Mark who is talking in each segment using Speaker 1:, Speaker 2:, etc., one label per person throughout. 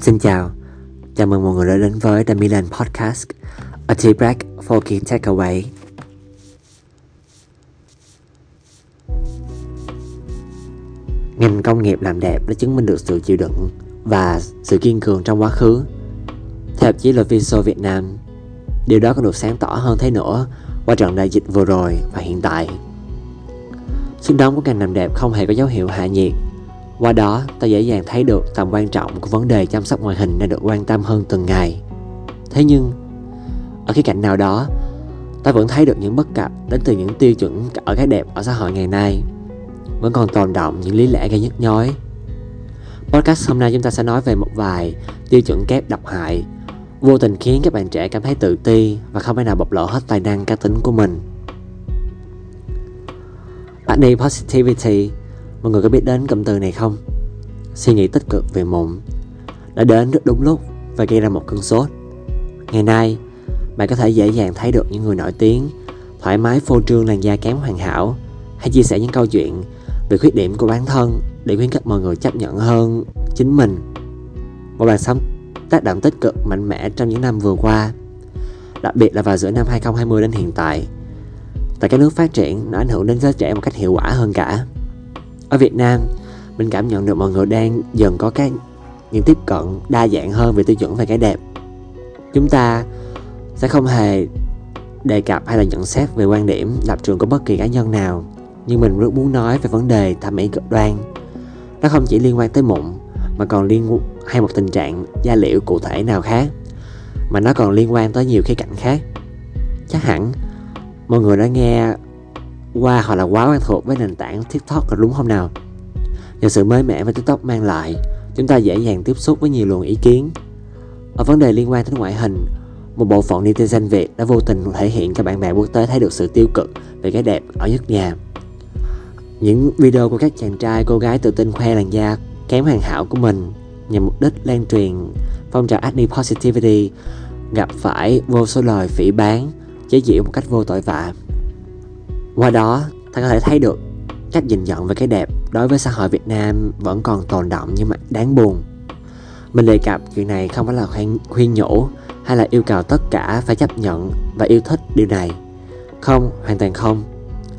Speaker 1: Xin chào, chào mừng mọi người đã đến với The Milan Podcast, a tea break for key takeaway. Ngành công nghiệp làm đẹp đã chứng minh được sự chịu đựng và sự kiên cường trong quá khứ. Theo chí là Viso Việt Nam, điều đó còn được sáng tỏ hơn thế nữa qua trận đại dịch vừa rồi và hiện tại. Sức nóng của ngành làm đẹp không hề có dấu hiệu hạ nhiệt qua đó, ta dễ dàng thấy được tầm quan trọng của vấn đề chăm sóc ngoại hình đang được quan tâm hơn từng ngày. Thế nhưng, ở khía cạnh nào đó, ta vẫn thấy được những bất cập đến từ những tiêu chuẩn ở cái đẹp ở xã hội ngày nay. Vẫn còn tồn động những lý lẽ gây nhức nhói. Podcast hôm nay chúng ta sẽ nói về một vài tiêu chuẩn kép độc hại, vô tình khiến các bạn trẻ cảm thấy tự ti và không thể nào bộc lộ hết tài năng cá tính của mình. Body Positivity Mọi người có biết đến cụm từ này không? Suy nghĩ tích cực về mụn đã đến rất đúng lúc và gây ra một cơn sốt. Ngày nay, bạn có thể dễ dàng thấy được những người nổi tiếng thoải mái phô trương làn da kém hoàn hảo hay chia sẻ những câu chuyện về khuyết điểm của bản thân để khuyến khích mọi người chấp nhận hơn chính mình. Một làn sóng tác động tích cực mạnh mẽ trong những năm vừa qua, đặc biệt là vào giữa năm 2020 đến hiện tại. Tại các nước phát triển, nó ảnh hưởng đến giới trẻ một cách hiệu quả hơn cả. Ở Việt Nam, mình cảm nhận được mọi người đang dần có cái những tiếp cận đa dạng hơn về tiêu chuẩn về cái đẹp. Chúng ta sẽ không hề đề cập hay là nhận xét về quan điểm lập trường của bất kỳ cá nhân nào nhưng mình rất muốn nói về vấn đề thẩm mỹ cực đoan nó không chỉ liên quan tới mụn mà còn liên hay một tình trạng da liễu cụ thể nào khác mà nó còn liên quan tới nhiều khía cạnh khác chắc hẳn mọi người đã nghe qua hoặc là quá quen thuộc với nền tảng TikTok rồi đúng không nào? Nhờ sự mới mẻ mà TikTok mang lại, chúng ta dễ dàng tiếp xúc với nhiều luồng ý kiến. Ở vấn đề liên quan đến ngoại hình, một bộ phận netizen Việt đã vô tình thể hiện cho bạn bè quốc tế thấy được sự tiêu cực về cái đẹp ở nước nhà. Những video của các chàng trai, cô gái tự tin khoe làn da kém hoàn hảo của mình nhằm mục đích lan truyền phong trào acne positivity gặp phải vô số lời phỉ bán, chế giễu một cách vô tội vạ. Qua đó, ta có thể thấy được cách nhìn nhận về cái đẹp đối với xã hội Việt Nam vẫn còn tồn động nhưng mà đáng buồn. Mình đề cập chuyện này không phải là khuyên, khuyên nhủ hay là yêu cầu tất cả phải chấp nhận và yêu thích điều này. Không, hoàn toàn không.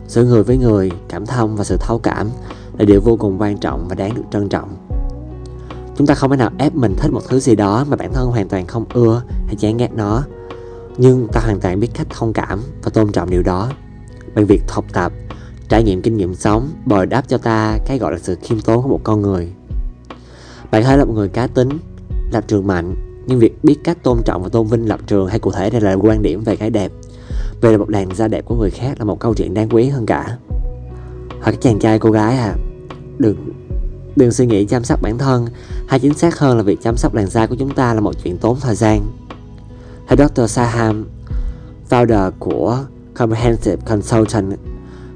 Speaker 1: sự người với người, cảm thông và sự thấu cảm là điều vô cùng quan trọng và đáng được trân trọng. Chúng ta không thể nào ép mình thích một thứ gì đó mà bản thân hoàn toàn không ưa hay chán ghét nó. Nhưng ta hoàn toàn biết cách thông cảm và tôn trọng điều đó bằng việc học tập, trải nghiệm kinh nghiệm sống bồi đáp cho ta cái gọi là sự khiêm tốn của một con người. Bạn hãy là một người cá tính, lập trường mạnh, nhưng việc biết cách tôn trọng và tôn vinh lập trường hay cụ thể đây là quan điểm về cái đẹp về một đàn da đẹp của người khác là một câu chuyện đáng quý hơn cả hoặc các chàng trai cô gái à đừng đừng suy nghĩ chăm sóc bản thân hay chính xác hơn là việc chăm sóc làn da của chúng ta là một chuyện tốn thời gian hay Dr. Saham founder của Comprehensive Consultant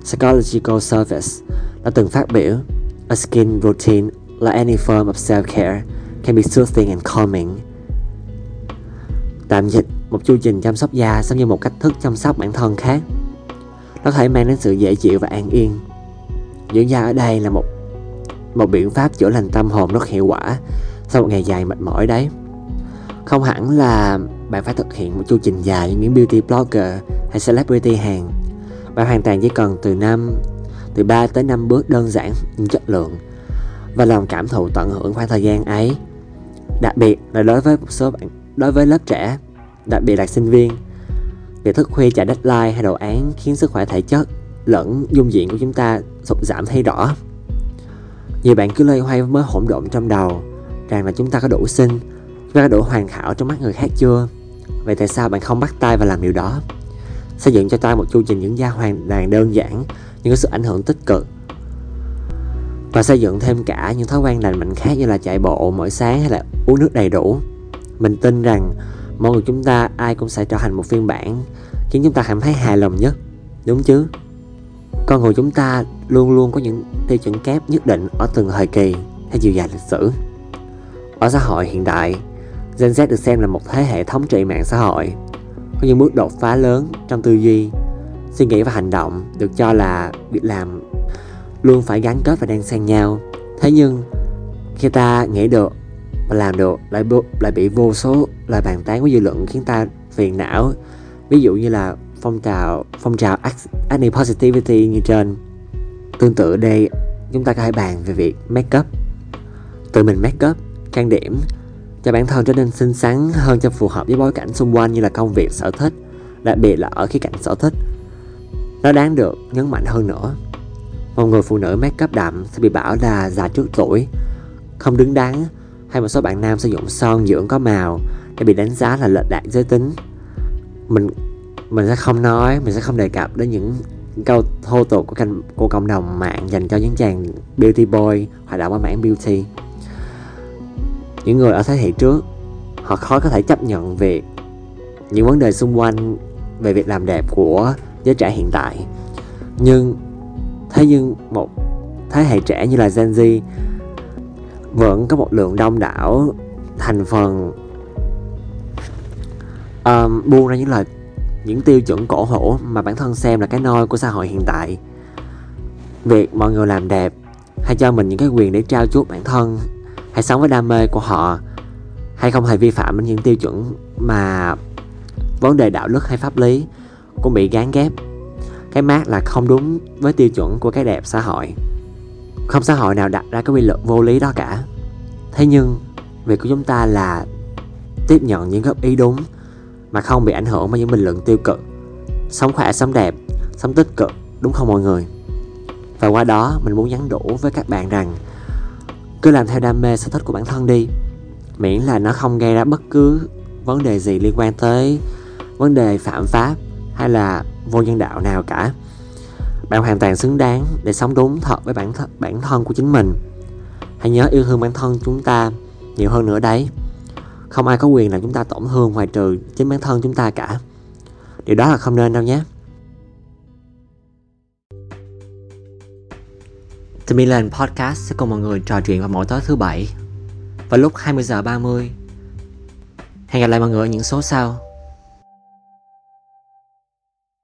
Speaker 1: Psychological Service đã từng phát biểu A skin routine, like any form of self-care, can be soothing and calming. Tạm dịch, một chu trình chăm sóc da giống như một cách thức chăm sóc bản thân khác. Nó có thể mang đến sự dễ chịu và an yên. Dưỡng da ở đây là một một biện pháp chữa lành tâm hồn rất hiệu quả sau một ngày dài mệt mỏi đấy. Không hẳn là bạn phải thực hiện một chu trình dài như những beauty blogger hay celebrity hàng. Bạn hoàn toàn chỉ cần từ năm từ 3 tới 5 bước đơn giản nhưng chất lượng và lòng cảm thụ tận hưởng khoảng thời gian ấy. Đặc biệt là đối với một số bạn đối với lớp trẻ, đặc biệt là sinh viên, việc thức khuya chạy deadline hay đồ án khiến sức khỏe thể chất lẫn dung diện của chúng ta sụt giảm thấy rõ. Nhiều bạn cứ loay hoay mới hỗn độn trong đầu rằng là chúng ta có đủ xinh, chúng ta có đủ hoàn hảo trong mắt người khác chưa? Vậy tại sao bạn không bắt tay và làm điều đó? Xây dựng cho ta một chu trình dưỡng da hoàn toàn đơn giản, nhưng có sự ảnh hưởng tích cực. Và xây dựng thêm cả những thói quen lành mạnh khác như là chạy bộ mỗi sáng hay là uống nước đầy đủ. Mình tin rằng mọi người chúng ta ai cũng sẽ trở thành một phiên bản, khiến chúng ta cảm thấy hài lòng nhất, đúng chứ? Con người chúng ta luôn luôn có những tiêu chuẩn kép nhất định ở từng thời kỳ hay chiều dài lịch sử. Ở xã hội hiện đại, Gen Z được xem là một thế hệ thống trị mạng xã hội có những bước đột phá lớn trong tư duy, suy nghĩ và hành động được cho là việc làm luôn phải gắn kết và đang xen nhau. Thế nhưng, khi ta nghĩ được và làm được lại lại bị vô số lời bàn tán của dư luận khiến ta phiền não. Ví dụ như là phong trào phong trào acne positivity như trên. Tương tự đây, chúng ta có thể bàn về việc make up. Tự mình make up, trang điểm cho bản thân trở nên xinh xắn hơn cho phù hợp với bối cảnh xung quanh như là công việc sở thích đặc biệt là ở khía cạnh sở thích. Nó đáng được nhấn mạnh hơn nữa. Một người phụ nữ make up đậm sẽ bị bảo là già trước tuổi không đứng đắn hay một số bạn nam sử dụng son dưỡng có màu để bị đánh giá là lệch lạc giới tính. Mình mình sẽ không nói mình sẽ không đề cập đến những câu thô tục của, canh, của cộng đồng mạng dành cho những chàng beauty boy hoạt động ở mảng beauty những người ở thế hệ trước họ khó có thể chấp nhận việc những vấn đề xung quanh về việc làm đẹp của giới trẻ hiện tại. Nhưng thế nhưng một thế hệ trẻ như là Gen Z vẫn có một lượng đông đảo thành phần um, buông ra những lời những tiêu chuẩn cổ hủ mà bản thân xem là cái nôi của xã hội hiện tại. Việc mọi người làm đẹp hay cho mình những cái quyền để trao chuốt bản thân hay sống với đam mê của họ, hay không hề vi phạm đến những tiêu chuẩn mà vấn đề đạo đức hay pháp lý cũng bị gán ghép. Cái mát là không đúng với tiêu chuẩn của cái đẹp xã hội. Không xã hội nào đặt ra cái quy luật vô lý đó cả. Thế nhưng, việc của chúng ta là tiếp nhận những góp ý đúng mà không bị ảnh hưởng bởi những bình luận tiêu cực. Sống khỏe, sống đẹp, sống tích cực, đúng không mọi người? Và qua đó, mình muốn nhắn đủ với các bạn rằng cứ làm theo đam mê sở thích của bản thân đi. Miễn là nó không gây ra bất cứ vấn đề gì liên quan tới vấn đề phạm pháp hay là vô nhân đạo nào cả. Bạn hoàn toàn xứng đáng để sống đúng thật với bản th- bản thân của chính mình. Hãy nhớ yêu thương bản thân chúng ta nhiều hơn nữa đấy. Không ai có quyền làm chúng ta tổn thương ngoài trừ chính bản thân chúng ta cả. Điều đó là không nên đâu nhé. The Milan Podcast sẽ cùng mọi người trò chuyện vào mỗi tối thứ bảy vào lúc 20 giờ 30. Hẹn gặp lại mọi người ở những số sau.